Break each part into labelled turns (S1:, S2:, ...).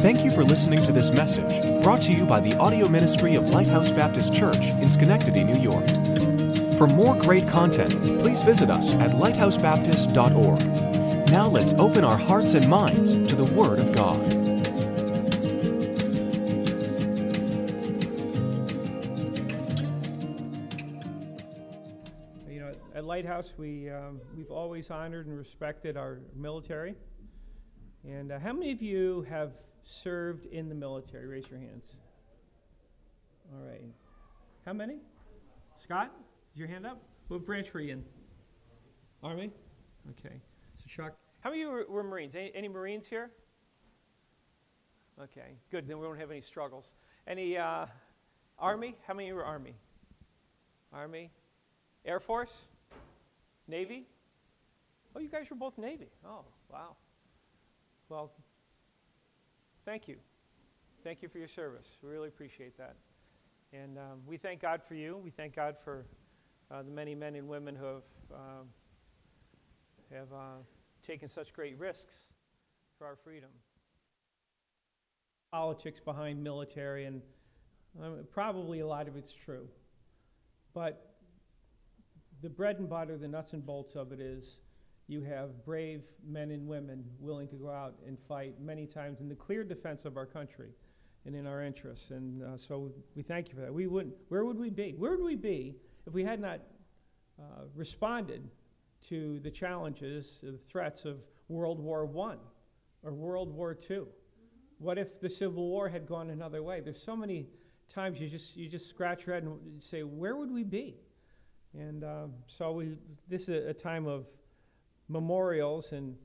S1: Thank you for listening to this message brought to you by the audio ministry of Lighthouse Baptist Church in Schenectady, New York. For more great content, please visit us at lighthousebaptist.org. Now let's open our hearts and minds to the Word of God.
S2: You know, at Lighthouse, we, um, we've always honored and respected our military. And uh, how many of you have served in the military? Raise your hands. All right. How many? Scott, is your hand up? What branch were you in? Army? Okay. So, Chuck, how many were, were Marines? Any, any Marines here? Okay, good. Then we won't have any struggles. Any uh, Army? How many were Army? Army? Air Force? Navy? Oh, you guys were both Navy. Oh, wow. Well, thank you. Thank you for your service. We really appreciate that. And um, we thank God for you. We thank God for uh, the many men and women who have, um, have uh, taken such great risks for our freedom. Politics behind military, and um, probably a lot of it's true. But the bread and butter, the nuts and bolts of it is you have brave men and women willing to go out and fight many times in the clear defense of our country and in our interests. And uh, so we thank you for that. We wouldn't, where would we be? Where would we be if we had not uh, responded to the challenges, the threats of World War I or World War II? What if the Civil War had gone another way? There's so many times you just, you just scratch your head and say, where would we be? And um, so we, this is a, time of memorials, and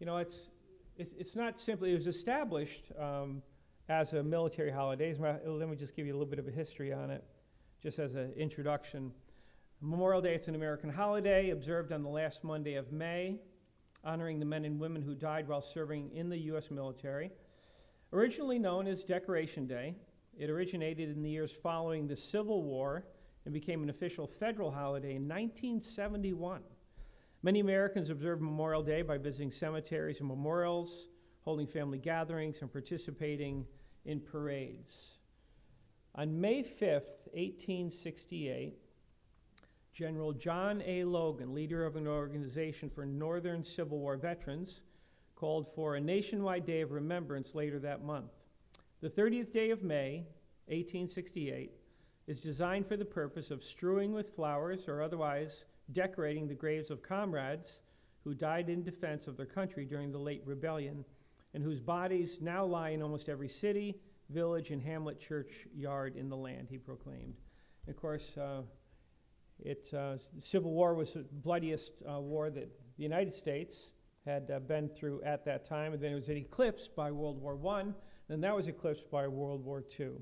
S2: you know, it's, it's, not simply, it was established um, as a military holiday. Let me just give you a little bit of a history on it, just as an introduction. Memorial Day, it's an American holiday observed on the last Monday of May, honoring the men and women who died while serving in the U.S. military. Originally known as Decoration Day, it originated in the years following the Civil War and became an official federal holiday in 1971. Many Americans observe Memorial Day by visiting cemeteries and memorials, holding family gatherings, and participating in parades. On May 5th, 1868, General John A. Logan, leader of an organization for Northern Civil War veterans, called for a nationwide day of remembrance later that month. The 30th day of May, 1868, is designed for the purpose of strewing with flowers or otherwise decorating the graves of comrades who died in defense of their country during the late rebellion and whose bodies now lie in almost every city, village, and hamlet churchyard in the land, he proclaimed. And of course, uh, it, uh, Civil War was the bloodiest uh, war that the United States had uh, been through at that time, and then it was eclipsed by World War I, and that was eclipsed by World War II.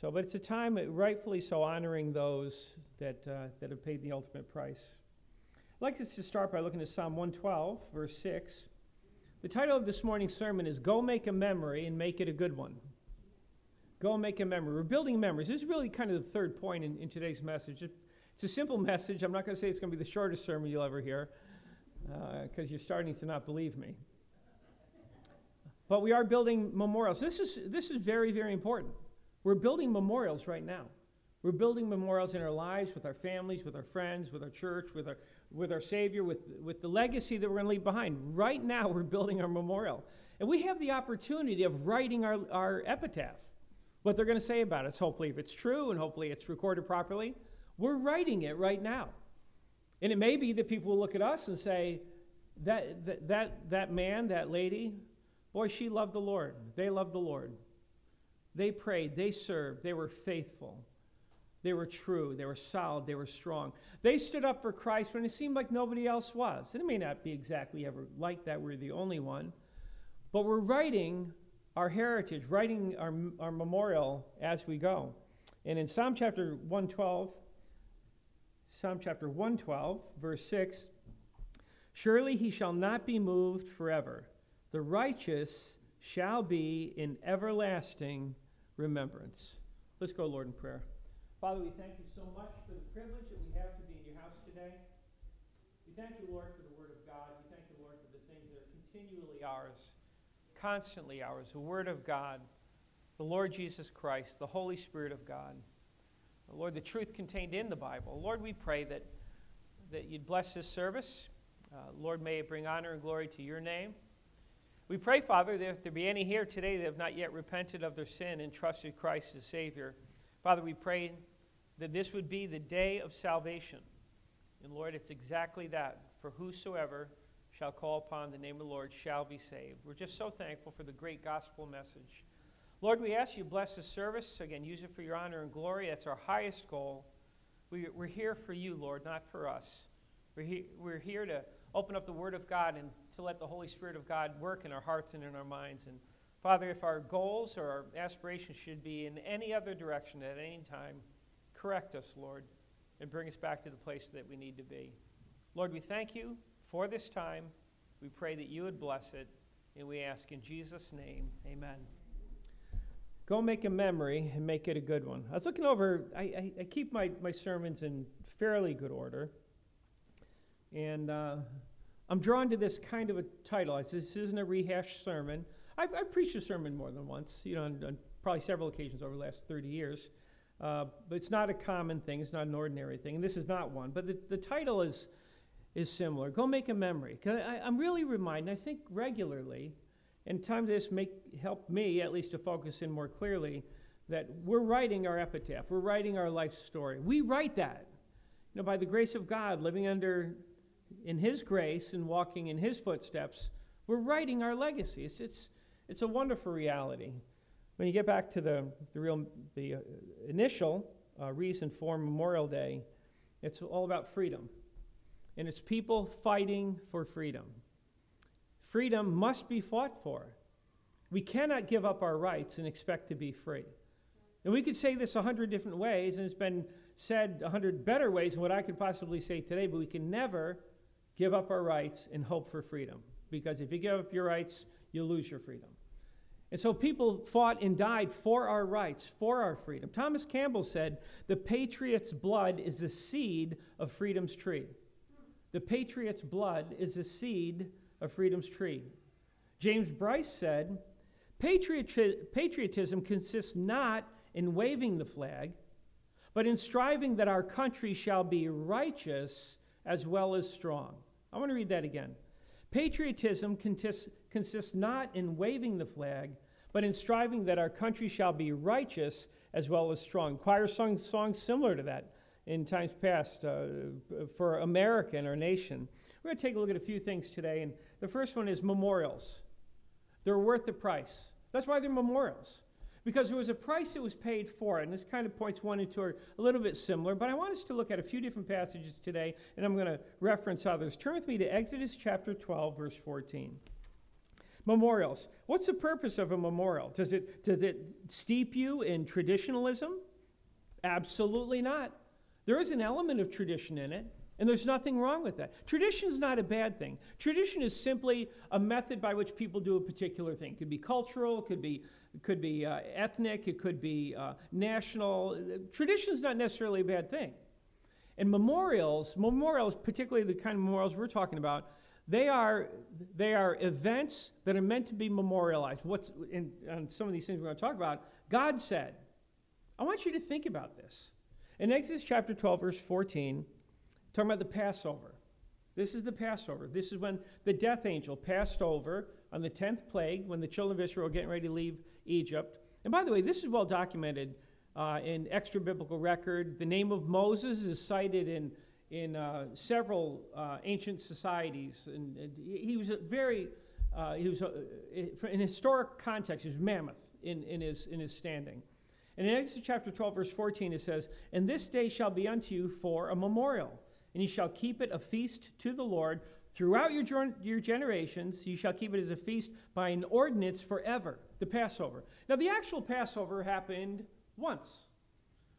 S2: So, but it's a time, rightfully so, honoring those that, uh, that have paid the ultimate price. I'd like us to start by looking at Psalm 112, verse 6. The title of this morning's sermon is Go Make a Memory and Make It a Good One. Go make a memory. We're building memories. This is really kind of the third point in, in today's message. It's a simple message. I'm not going to say it's going to be the shortest sermon you'll ever hear because uh, you're starting to not believe me. But we are building memorials. This is, this is very, very important. We're building memorials right now. We're building memorials in our lives, with our families, with our friends, with our church, with our, with our Savior, with, with the legacy that we're going to leave behind. Right now, we're building our memorial. And we have the opportunity of writing our, our epitaph, what they're going to say about us, hopefully, if it's true and hopefully it's recorded properly. We're writing it right now. And it may be that people will look at us and say, that, that, that, that man, that lady, boy, she loved the Lord. They loved the Lord. They prayed, they served, they were faithful. They were true, they were solid, they were strong. They stood up for Christ when it seemed like nobody else was. And it may not be exactly ever like that, we're the only one. But we're writing our heritage, writing our, our memorial as we go. And in Psalm chapter 112, Psalm chapter 112, verse 6 Surely he shall not be moved forever. The righteous shall be in everlasting remembrance. Let's go, Lord, in prayer. Father, we thank you so much for the privilege that we have to be in your house today. We thank you, Lord, for the word of God. We thank you, Lord, for the things that are continually ours constantly ours, the Word of God, the Lord Jesus Christ, the Holy Spirit of God. Lord, the truth contained in the Bible. Lord, we pray that, that you'd bless this service. Uh, Lord, may it bring honor and glory to your name. We pray, Father, that if there be any here today that have not yet repented of their sin and trusted Christ as Savior, Father, we pray that this would be the day of salvation. And Lord, it's exactly that. For whosoever shall call upon the name of the Lord shall be saved. We're just so thankful for the great gospel message. Lord, we ask you bless this service. Again, use it for your honor and glory. That's our highest goal. We, are here for you, Lord, not for us. We're, he, we're here to open up the Word of God and to let the Holy Spirit of God work in our hearts and in our minds. And Father, if our goals or our aspirations should be in any other direction at any time, correct us, Lord, and bring us back to the place that we need to be. Lord, we thank you for this time. We pray that you would bless it, and we ask in Jesus' name, amen. Go make a memory and make it a good one. I was looking over, I, I, I keep my, my sermons in fairly good order. And uh, I'm drawn to this kind of a title. This isn't a rehashed sermon. I've, I've preached a sermon more than once, you know, on, on probably several occasions over the last 30 years. Uh, but it's not a common thing, it's not an ordinary thing. And this is not one. But the, the title is, is similar. Go make a memory. Cause I, I'm really reminded, I think regularly, and times this make help me at least to focus in more clearly that we're writing our epitaph. We're writing our life story. We write that. You know, by the grace of God, living under in His grace and walking in His footsteps, we're writing our legacy. It's, it's, it's a wonderful reality. When you get back to the, the real the uh, initial uh, reason for Memorial Day, it's all about freedom. And it's people fighting for freedom. Freedom must be fought for. We cannot give up our rights and expect to be free. And we could say this a hundred different ways, and it's been said a hundred better ways than what I could possibly say today, but we can never give up our rights and hope for freedom. Because if you give up your rights, you lose your freedom. And so people fought and died for our rights, for our freedom. Thomas Campbell said, The patriot's blood is the seed of freedom's tree. The patriot's blood is the seed of freedom's tree. James Bryce said, Patriotism consists not in waving the flag, but in striving that our country shall be righteous as well as strong. I want to read that again. Patriotism consists, consists not in waving the flag, but in striving that our country shall be righteous as well as strong. Choir sung songs similar to that in times past uh, for America and our nation. We're going to take a look at a few things today, and the first one is memorials. They're worth the price. That's why they're memorials. Because there was a price that was paid for it, and this kind of points one and two are a little bit similar, but I want us to look at a few different passages today, and I'm going to reference others. Turn with me to Exodus chapter 12, verse 14. Memorials. What's the purpose of a memorial? Does it, does it steep you in traditionalism? Absolutely not. There is an element of tradition in it, and there's nothing wrong with that. Tradition is not a bad thing. Tradition is simply a method by which people do a particular thing. It could be cultural, it could be, it could be uh, ethnic, it could be uh, national. Tradition is not necessarily a bad thing. And memorials, memorials, particularly the kind of memorials we're talking about, they are, they are events that are meant to be memorialized. What's in, on some of these things we're going to talk about, God said. I want you to think about this. In Exodus chapter 12, verse 14, talking about the Passover. This is the Passover. This is when the death angel passed over on the 10th plague when the children of Israel were getting ready to leave Egypt. And by the way, this is well documented uh, in extra biblical record. The name of Moses is cited in in uh, several uh, ancient societies. And, and, he was a very, uh, he was a, in historic context, he was mammoth in, in, his, in his standing. And in Exodus chapter 12, verse 14, it says, And this day shall be unto you for a memorial, and you shall keep it a feast to the Lord throughout your, your generations. You shall keep it as a feast by an ordinance forever, the Passover. Now, the actual Passover happened once.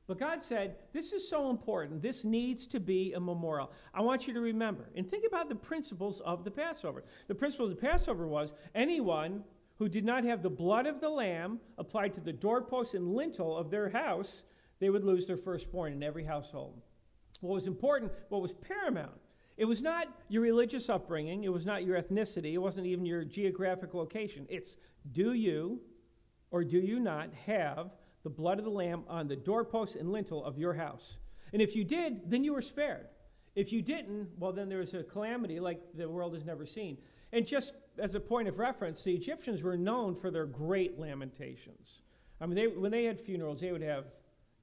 S2: But God said, This is so important. This needs to be a memorial. I want you to remember and think about the principles of the Passover. The principle of the Passover was anyone who did not have the blood of the lamb applied to the doorpost and lintel of their house, they would lose their firstborn in every household. What was important, what was paramount, It was not your religious upbringing, it was not your ethnicity, it wasn't even your geographic location. It's do you or do you not have the blood of the Lamb on the doorpost and lintel of your house? And if you did, then you were spared. If you didn't, well, then there was a calamity like the world has never seen. And just as a point of reference, the Egyptians were known for their great lamentations. I mean, they, when they had funerals, they would have,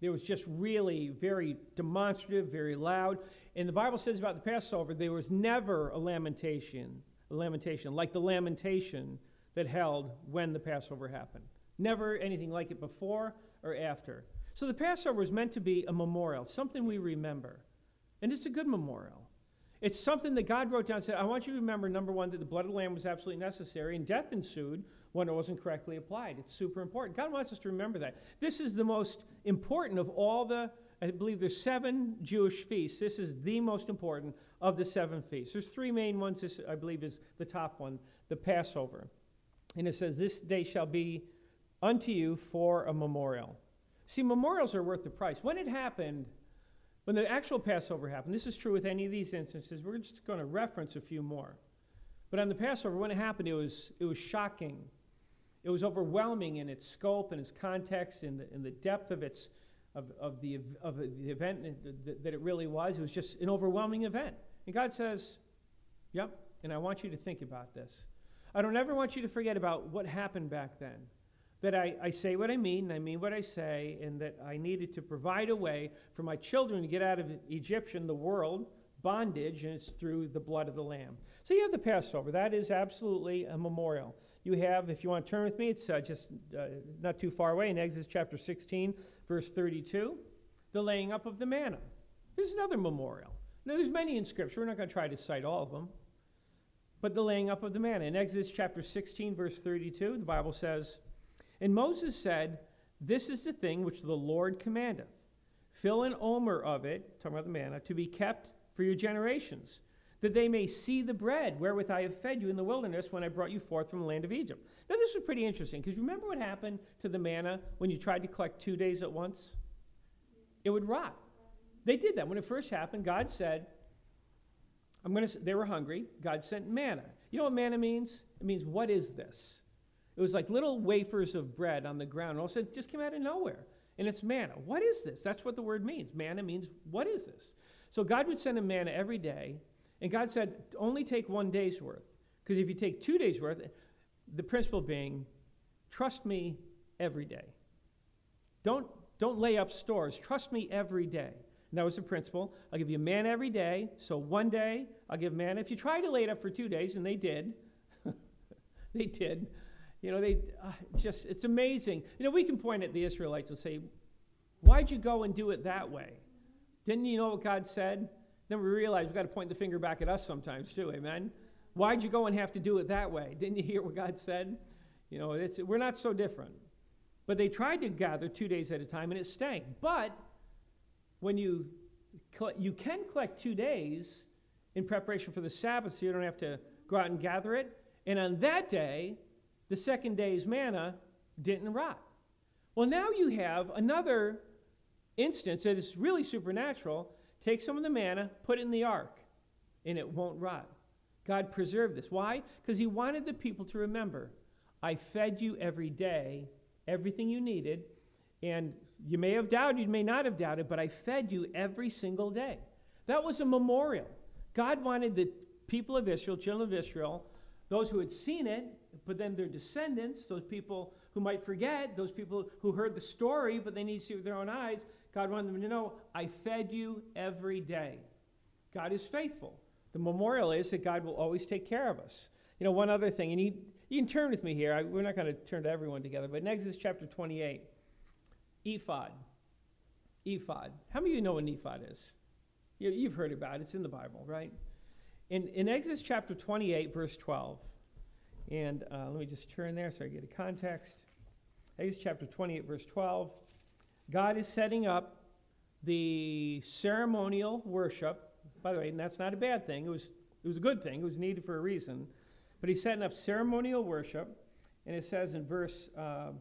S2: there was just really very demonstrative, very loud. And the Bible says about the Passover, there was never a lamentation, a lamentation like the lamentation that held when the Passover happened. Never anything like it before or after. So the Passover was meant to be a memorial, something we remember. And it's a good memorial. It's something that God wrote down and said, I want you to remember, number one, that the blood of the Lamb was absolutely necessary, and death ensued when it wasn't correctly applied. It's super important. God wants us to remember that. This is the most important of all the, I believe there's seven Jewish feasts. This is the most important of the seven feasts. There's three main ones. This, I believe, is the top one, the Passover. And it says, This day shall be unto you for a memorial. See, memorials are worth the price. When it happened, when the actual Passover happened, this is true with any of these instances, we're just going to reference a few more. But on the Passover, when it happened, it was, it was shocking. It was overwhelming in its scope and its context and the, and the depth of, its, of, of, the, of the event that it really was. It was just an overwhelming event. And God says, Yep, and I want you to think about this. I don't ever want you to forget about what happened back then that I, I say what I mean, and I mean what I say, and that I needed to provide a way for my children to get out of Egyptian, the world, bondage, and it's through the blood of the Lamb. So you have the Passover. That is absolutely a memorial. You have, if you want to turn with me, it's uh, just uh, not too far away in Exodus chapter 16, verse 32, the laying up of the manna. This is another memorial. Now, there's many in Scripture. We're not going to try to cite all of them. But the laying up of the manna. In Exodus chapter 16, verse 32, the Bible says, and Moses said, This is the thing which the Lord commandeth. Fill an omer of it, talking about the manna, to be kept for your generations, that they may see the bread wherewith I have fed you in the wilderness when I brought you forth from the land of Egypt. Now, this is pretty interesting because remember what happened to the manna when you tried to collect two days at once? It would rot. They did that. When it first happened, God said, I'm going to, they were hungry. God sent manna. You know what manna means? It means, what is this? It was like little wafers of bread on the ground. All of a sudden, it just came out of nowhere. And it's manna. What is this? That's what the word means. Manna means, what is this? So God would send him manna every day. And God said, only take one day's worth. Because if you take two days' worth, the principle being, trust me every day. Don't, don't lay up stores. Trust me every day. And that was the principle. I'll give you a man every day. So one day, I'll give man. If you try to lay it up for two days, and they did, they did, you know, they uh, just, it's amazing. You know, we can point at the Israelites and say, why'd you go and do it that way? Didn't you know what God said? Then we realize we've got to point the finger back at us sometimes too, amen? Why'd you go and have to do it that way? Didn't you hear what God said? You know, it's, we're not so different. But they tried to gather two days at a time and it stank. But when you, you can collect two days in preparation for the Sabbath so you don't have to go out and gather it. And on that day, the second day's manna didn't rot. Well, now you have another instance that is really supernatural. Take some of the manna, put it in the ark, and it won't rot. God preserved this. Why? Because He wanted the people to remember I fed you every day, everything you needed, and you may have doubted, you may not have doubted, but I fed you every single day. That was a memorial. God wanted the people of Israel, children of Israel, those who had seen it, but then their descendants, those people who might forget, those people who heard the story but they need to see with their own eyes, God wanted them to know, I fed you every day. God is faithful. The memorial is that God will always take care of us. You know, one other thing, and you, you can turn with me here. I, we're not going to turn to everyone together, but in Exodus chapter 28, ephod. Ephod. How many of you know what an ephod is? You, you've heard about it. It's in the Bible, right? In, in Exodus chapter 28, verse 12, and uh, let me just turn there so I get a context. Exodus chapter 28, verse 12. God is setting up the ceremonial worship. By the way, and that's not a bad thing. It was, it was a good thing. It was needed for a reason. But he's setting up ceremonial worship. And it says in verse, uh,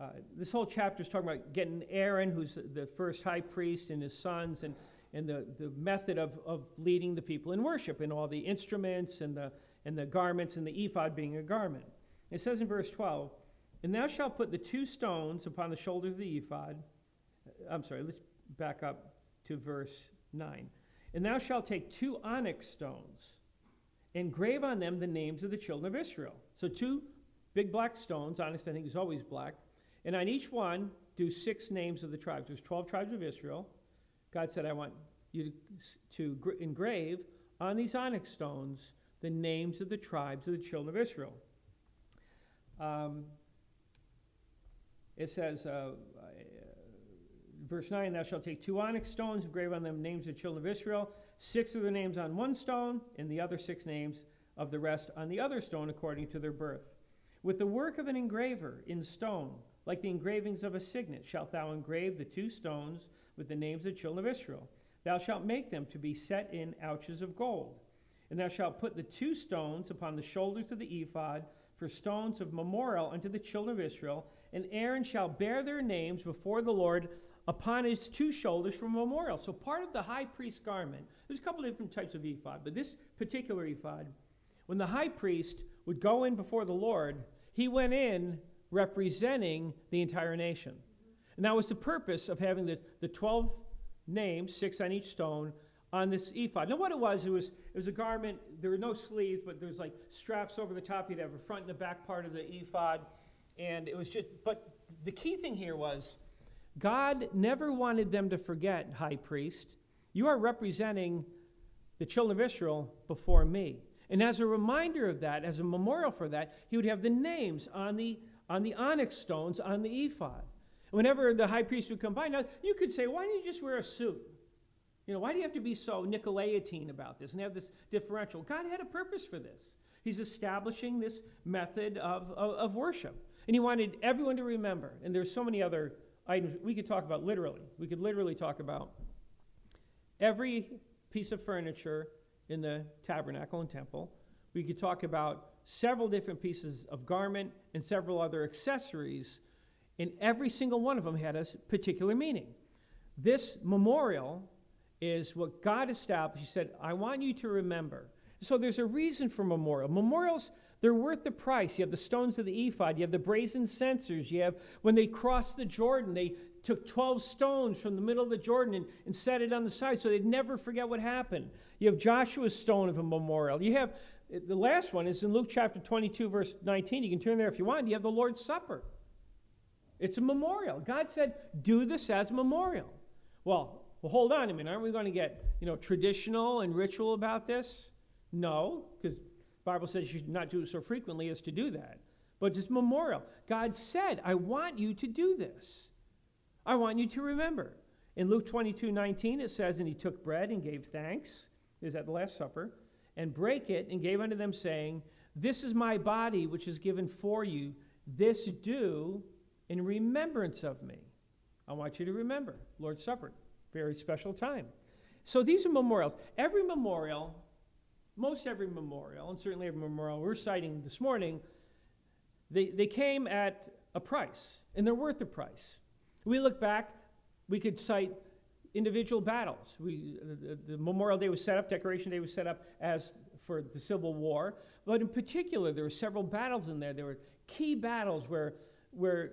S2: uh, this whole chapter is talking about getting Aaron, who's the first high priest, and his sons. And, and the, the method of, of leading the people in worship and all the instruments and the, and the garments and the ephod being a garment. It says in verse 12, And thou shalt put the two stones upon the shoulders of the ephod. Uh, I'm sorry, let's back up to verse 9. And thou shalt take two onyx stones, and grave on them the names of the children of Israel. So two big black stones, onyx I think is always black, and on each one do six names of the tribes. There's 12 tribes of Israel. God said, I want you to, to engrave on these onyx stones the names of the tribes of the children of Israel. Um, it says, uh, verse 9, Thou shalt take two onyx stones, engrave on them names of the children of Israel, six of the names on one stone, and the other six names of the rest on the other stone according to their birth. With the work of an engraver in stone, like the engravings of a signet, shalt thou engrave the two stones with the names of the children of Israel. Thou shalt make them to be set in ouches of gold. And thou shalt put the two stones upon the shoulders of the ephod for stones of memorial unto the children of Israel. And Aaron shall bear their names before the Lord upon his two shoulders for memorial. So part of the high priest's garment, there's a couple of different types of ephod, but this particular ephod, when the high priest would go in before the Lord, he went in representing the entire nation. And that was the purpose of having the, the 12 names, six on each stone, on this ephod. Now, what it was, it was, it was a garment. There were no sleeves, but there's like straps over the top. You'd have a front and a back part of the ephod. And it was just, but the key thing here was God never wanted them to forget, high priest, you are representing the children of Israel before me. And as a reminder of that, as a memorial for that, he would have the names on the, on the onyx stones on the ephod. Whenever the high priest would come by, now you could say, why don't you just wear a suit? You know, why do you have to be so Nicolaitine about this and have this differential? God had a purpose for this. He's establishing this method of, of, of worship. And he wanted everyone to remember. And there's so many other items we could talk about literally. We could literally talk about every piece of furniture in the tabernacle and temple. We could talk about several different pieces of garment and several other accessories, and every single one of them had a particular meaning. This memorial is what God established. He said, I want you to remember. So there's a reason for memorial. Memorials, they're worth the price. You have the stones of the ephod, you have the brazen censers, you have when they crossed the Jordan, they took 12 stones from the middle of the Jordan and, and set it on the side so they'd never forget what happened. You have Joshua's stone of a memorial. You have the last one is in Luke chapter 22, verse 19. You can turn there if you want. You have the Lord's Supper. It's a memorial. God said, do this as a memorial. Well, well, hold on a minute. Aren't we going to get, you know, traditional and ritual about this? No, because Bible says you should not do it so frequently as to do that. But it's memorial. God said, I want you to do this. I want you to remember. In Luke 22 19, it says, And he took bread and gave thanks, is at the Last Supper, and brake it and gave unto them, saying, This is my body which is given for you. This do in remembrance of me. I want you to remember. Lord's Supper, very special time. So these are memorials. Every memorial, most every memorial, and certainly every memorial we're citing this morning, they, they came at a price, and they're worth a price. We look back, we could cite individual battles. We, the, the, Memorial Day was set up, Decoration Day was set up as for the Civil War, but in particular, there were several battles in there. There were key battles where, where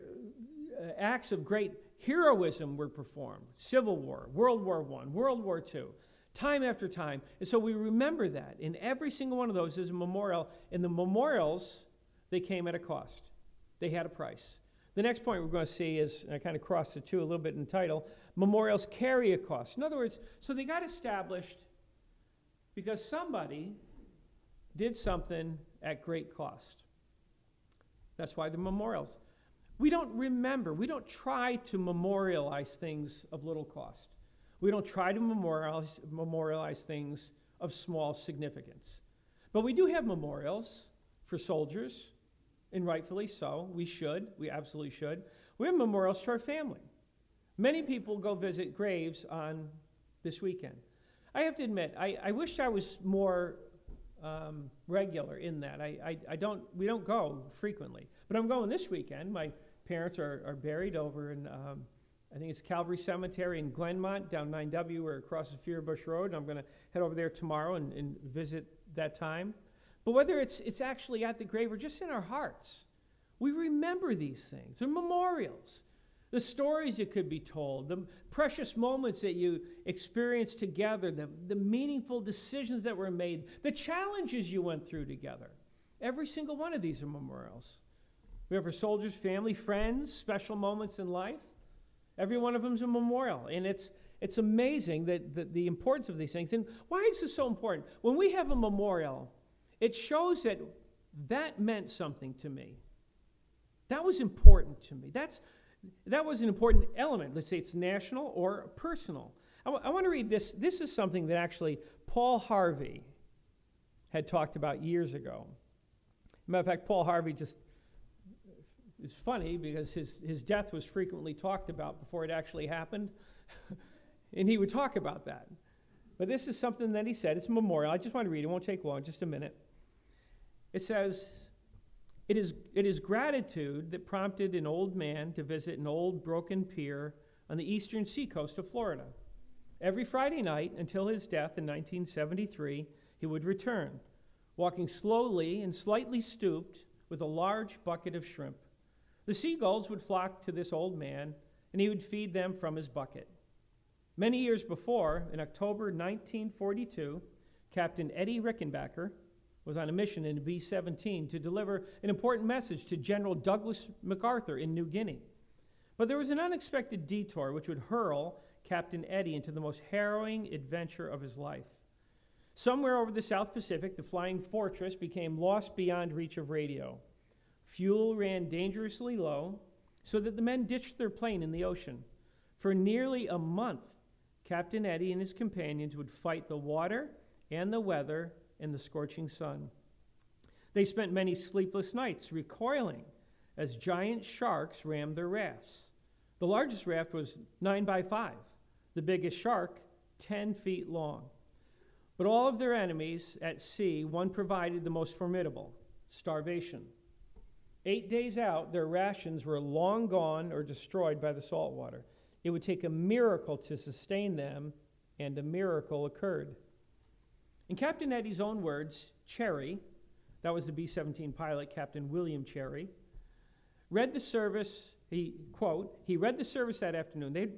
S2: uh, acts of great heroism were performed Civil War, World War I, World War II, time after time. And so we remember that. In every single one of those is a memorial, and the memorials, they came at a cost, they had a price. The next point we're going to see is, I kind of crossed the two a little bit in title memorials carry a cost. In other words, so they got established because somebody did something at great cost. That's why the memorials. We don't remember, we don't try to memorialize things of little cost. We don't try to memorialize, memorialize things of small significance. But we do have memorials for soldiers, and rightfully so. We should. We absolutely should. We have memorials to our family. Many people go visit graves on this weekend. I have to admit, I, I wish I was more um, regular in that. I, I, I, don't, we don't go frequently. But I'm going this weekend. My parents are, are buried over in um, I think it's Calvary Cemetery in Glenmont, down 9W or across the Feura Bush Road. And I'm going to head over there tomorrow and, and visit that time. But whether it's, it's actually at the grave or just in our hearts, we remember these things. They're memorials. The stories that could be told, the precious moments that you experienced together, the, the meaningful decisions that were made, the challenges you went through together. Every single one of these are memorials. We have our soldiers, family, friends, special moments in life. Every one of them is a memorial. And it's, it's amazing that, that the importance of these things. And why is this so important? When we have a memorial, it shows that that meant something to me. That was important to me. That's, that was an important element. Let's say it's national or personal. I, w- I want to read this. This is something that actually Paul Harvey had talked about years ago. Matter of fact, Paul Harvey just is funny because his, his death was frequently talked about before it actually happened. and he would talk about that. But this is something that he said. It's a memorial. I just want to read it. It won't take long, just a minute. It says, it is, it is gratitude that prompted an old man to visit an old broken pier on the eastern seacoast of Florida. Every Friday night until his death in 1973, he would return, walking slowly and slightly stooped with a large bucket of shrimp. The seagulls would flock to this old man, and he would feed them from his bucket. Many years before, in October 1942, Captain Eddie Rickenbacker was on a mission in B 17 to deliver an important message to General Douglas MacArthur in New Guinea. But there was an unexpected detour which would hurl Captain Eddie into the most harrowing adventure of his life. Somewhere over the South Pacific, the flying fortress became lost beyond reach of radio. Fuel ran dangerously low, so that the men ditched their plane in the ocean. For nearly a month, Captain Eddie and his companions would fight the water and the weather and the scorching sun. They spent many sleepless nights recoiling as giant sharks rammed their rafts. The largest raft was 9 by 5, the biggest shark 10 feet long. But all of their enemies at sea, one provided the most formidable starvation. Eight days out, their rations were long gone or destroyed by the salt water. It would take a miracle to sustain them, and a miracle occurred. In Captain Eddie's own words, Cherry, that was the B 17 pilot, Captain William Cherry, read the service. He, quote, he read the service that afternoon. They had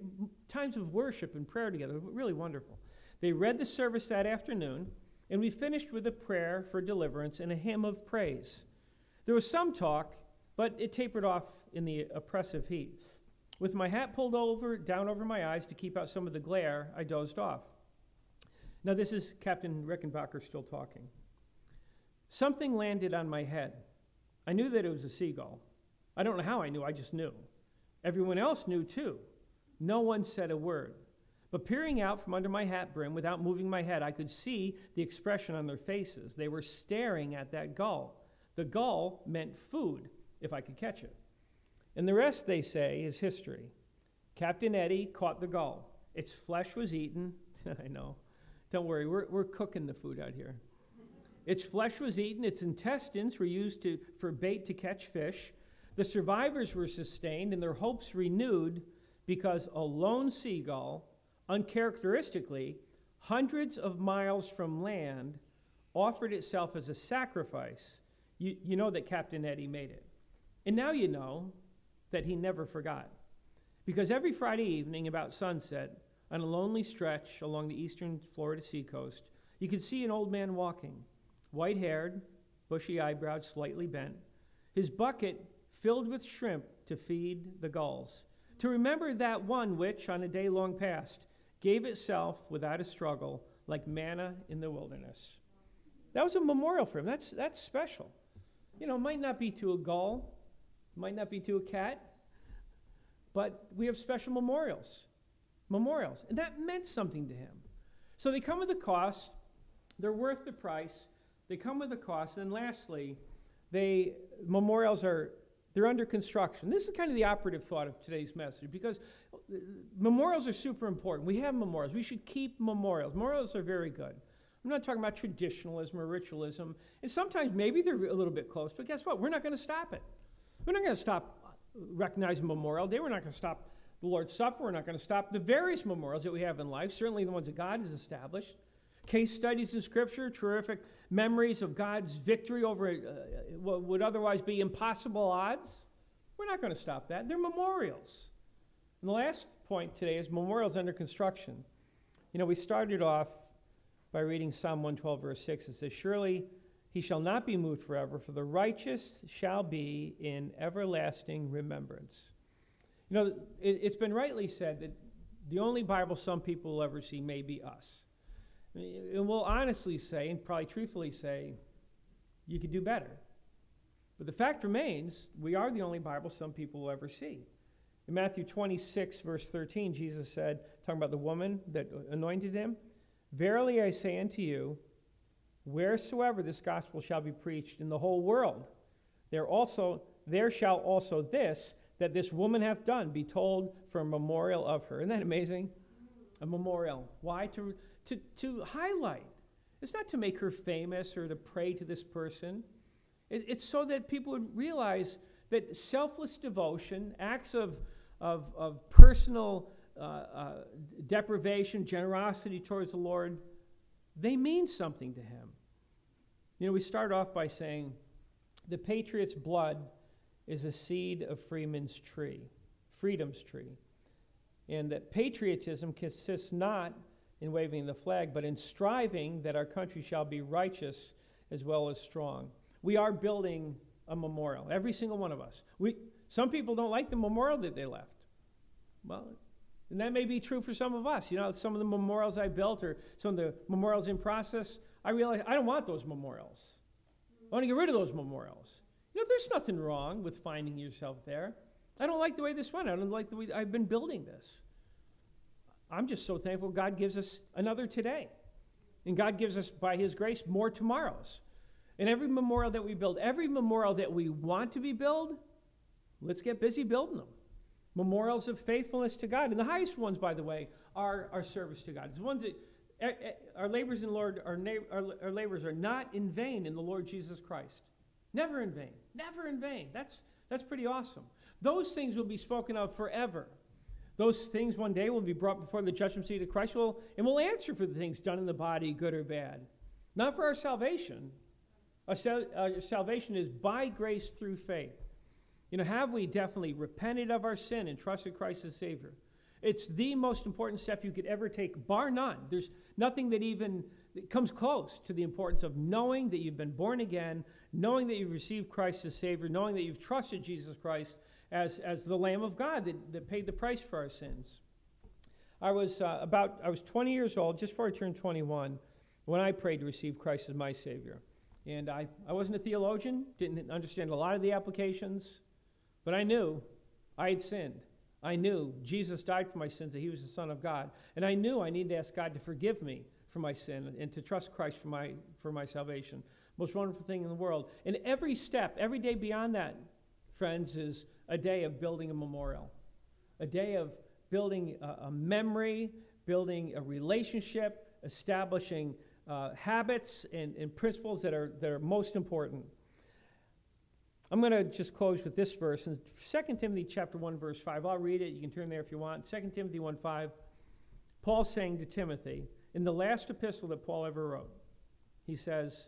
S2: times of worship and prayer together, really wonderful. They read the service that afternoon, and we finished with a prayer for deliverance and a hymn of praise. There was some talk, but it tapered off in the oppressive heat. With my hat pulled over, down over my eyes to keep out some of the glare, I dozed off. Now, this is Captain Rickenbacker still talking. Something landed on my head. I knew that it was a seagull. I don't know how I knew, I just knew. Everyone else knew too. No one said a word. But peering out from under my hat brim without moving my head, I could see the expression on their faces. They were staring at that gull. The gull meant food, if I could catch it. And the rest, they say, is history. Captain Eddie caught the gull. Its flesh was eaten. I know. Don't worry, we're, we're cooking the food out here. Its flesh was eaten, its intestines were used to, for bait to catch fish. The survivors were sustained and their hopes renewed because a lone seagull, uncharacteristically, hundreds of miles from land, offered itself as a sacrifice you, you know that Captain Eddie made it. And now you know that he never forgot. Because every Friday evening, about sunset, on a lonely stretch along the eastern Florida seacoast, you could see an old man walking, white haired, bushy eyebrows, slightly bent, his bucket filled with shrimp to feed the gulls, to remember that one which, on a day long past, gave itself without a struggle like manna in the wilderness. That was a memorial for him. That's, that's special. You know, might not be to a gull, might not be to a cat, but we have special memorials. Memorials. And that meant something to him. So they come with a cost, they're worth the price, they come with a cost, and lastly, they memorials are they're under construction. This is kind of the operative thought of today's message because uh, memorials are super important. We have memorials. We should keep memorials. Memorials are very good. I'm not talking about traditionalism or ritualism. And sometimes maybe they're a little bit close, but guess what? We're not going to stop it. We're not going to stop recognizing Memorial Day. We're not going to stop the Lord's Supper. We're not going to stop the various memorials that we have in life, certainly the ones that God has established. Case studies in Scripture, terrific memories of God's victory over uh, what would otherwise be impossible odds. We're not going to stop that. They're memorials. And the last point today is memorials under construction. You know, we started off by reading Psalm 112, verse 6. It says, Surely he shall not be moved forever, for the righteous shall be in everlasting remembrance. You know, it, has been rightly said that the only Bible some people will ever see may be us. And we'll honestly say, and probably truthfully say, you could do better. But the fact remains, we are the only Bible some people will ever see. In Matthew 26, verse 13, Jesus said, talking about the woman that anointed him, Verily I say unto you, wheresoever this gospel shall be preached in the whole world, there also there shall also this that this woman hath done be told for a memorial of her. Isn't that amazing? A memorial. Why? To, to, to highlight. It's not to make her famous or to pray to this person. It, it's so that people would realize that selfless devotion, acts of, of, of personal uh, uh, deprivation, generosity towards the Lord, they mean something to him. You know, we start off by saying the patriot's blood is a seed of Freeman's tree, freedom's tree. And that patriotism consists not in waving the flag, but in striving that our country shall be righteous as well as strong. We are building a memorial, every single one of us. We, some people don't like the memorial that they left. Well, and that may be true for some of us. You know, some of the memorials I built or some of the memorials in process, I realize I don't want those memorials. I want to get rid of those memorials. You know, there's nothing wrong with finding yourself there. I don't like the way this went. I don't like the way I've been building this. I'm just so thankful God gives us another today. And God gives us, by His grace, more tomorrows. And every memorial that we build, every memorial that we want to be built, let's get busy building them. Memorials of faithfulness to God. And the highest ones, by the way, are our service to God. It's ones that eh, eh, our labors in Lord, our, our, our labors are not in vain in the Lord Jesus Christ. Never in vain. Never in vain. That's, that's pretty awesome. Those things will be spoken of forever. Those things one day will be brought before the judgment seat of Christ, will, and will answer for the things done in the body, good or bad. Not for our salvation. Our, sal- our uh, salvation is by grace through faith. You know, have we definitely repented of our sin and trusted Christ as Savior? It's the most important step you could ever take, bar none. There's nothing that even comes close to the importance of knowing that you've been born again, knowing that you've received Christ as Savior, knowing that you've trusted Jesus Christ as, as the Lamb of God that, that paid the price for our sins. I was uh, about, I was 20 years old, just before I turned 21, when I prayed to receive Christ as my Savior. And I, I wasn't a theologian, didn't understand a lot of the applications, but I knew I had sinned. I knew Jesus died for my sins, that he was the Son of God. And I knew I needed to ask God to forgive me for my sin and to trust Christ for my, for my salvation. Most wonderful thing in the world. And every step, every day beyond that, friends, is a day of building a memorial, a day of building a, a memory, building a relationship, establishing uh, habits and, and principles that are, that are most important. I'm going to just close with this verse in 2 Timothy chapter 1 verse 5. I'll read it. You can turn there if you want. 2 Timothy 1 5. Paul's saying to Timothy in the last epistle that Paul ever wrote. He says,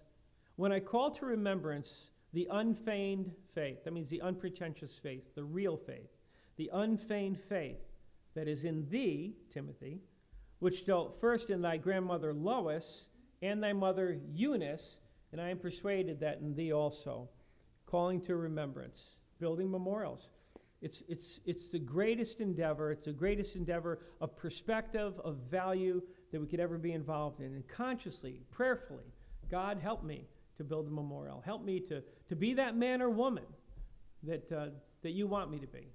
S2: "When I call to remembrance the unfeigned faith, that means the unpretentious faith, the real faith, the unfeigned faith that is in thee, Timothy, which dwelt first in thy grandmother Lois and thy mother Eunice, and I am persuaded that in thee also." calling to remembrance, building memorials. It's, it's, it's the greatest endeavor. It's the greatest endeavor of perspective, of value that we could ever be involved in. And consciously, prayerfully, God, help me to build a memorial. Help me to, to be that man or woman that, uh, that you want me to be.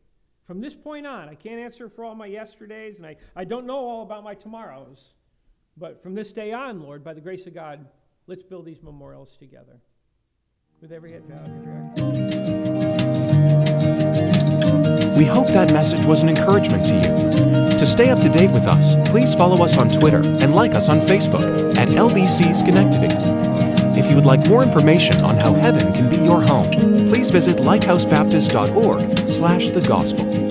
S2: From this point on, I can't answer for all my yesterdays, and I, I don't know all about my tomorrows. But from this day on, Lord, by the grace of God, let's build these memorials together with every head bowed every
S1: We hope that message was an encouragement to you. To stay up to date with us, please follow us on Twitter and like us on Facebook at LBC Schenectady. If you would like more information on how heaven can be your home, please visit lighthousebaptist.org slash the gospel.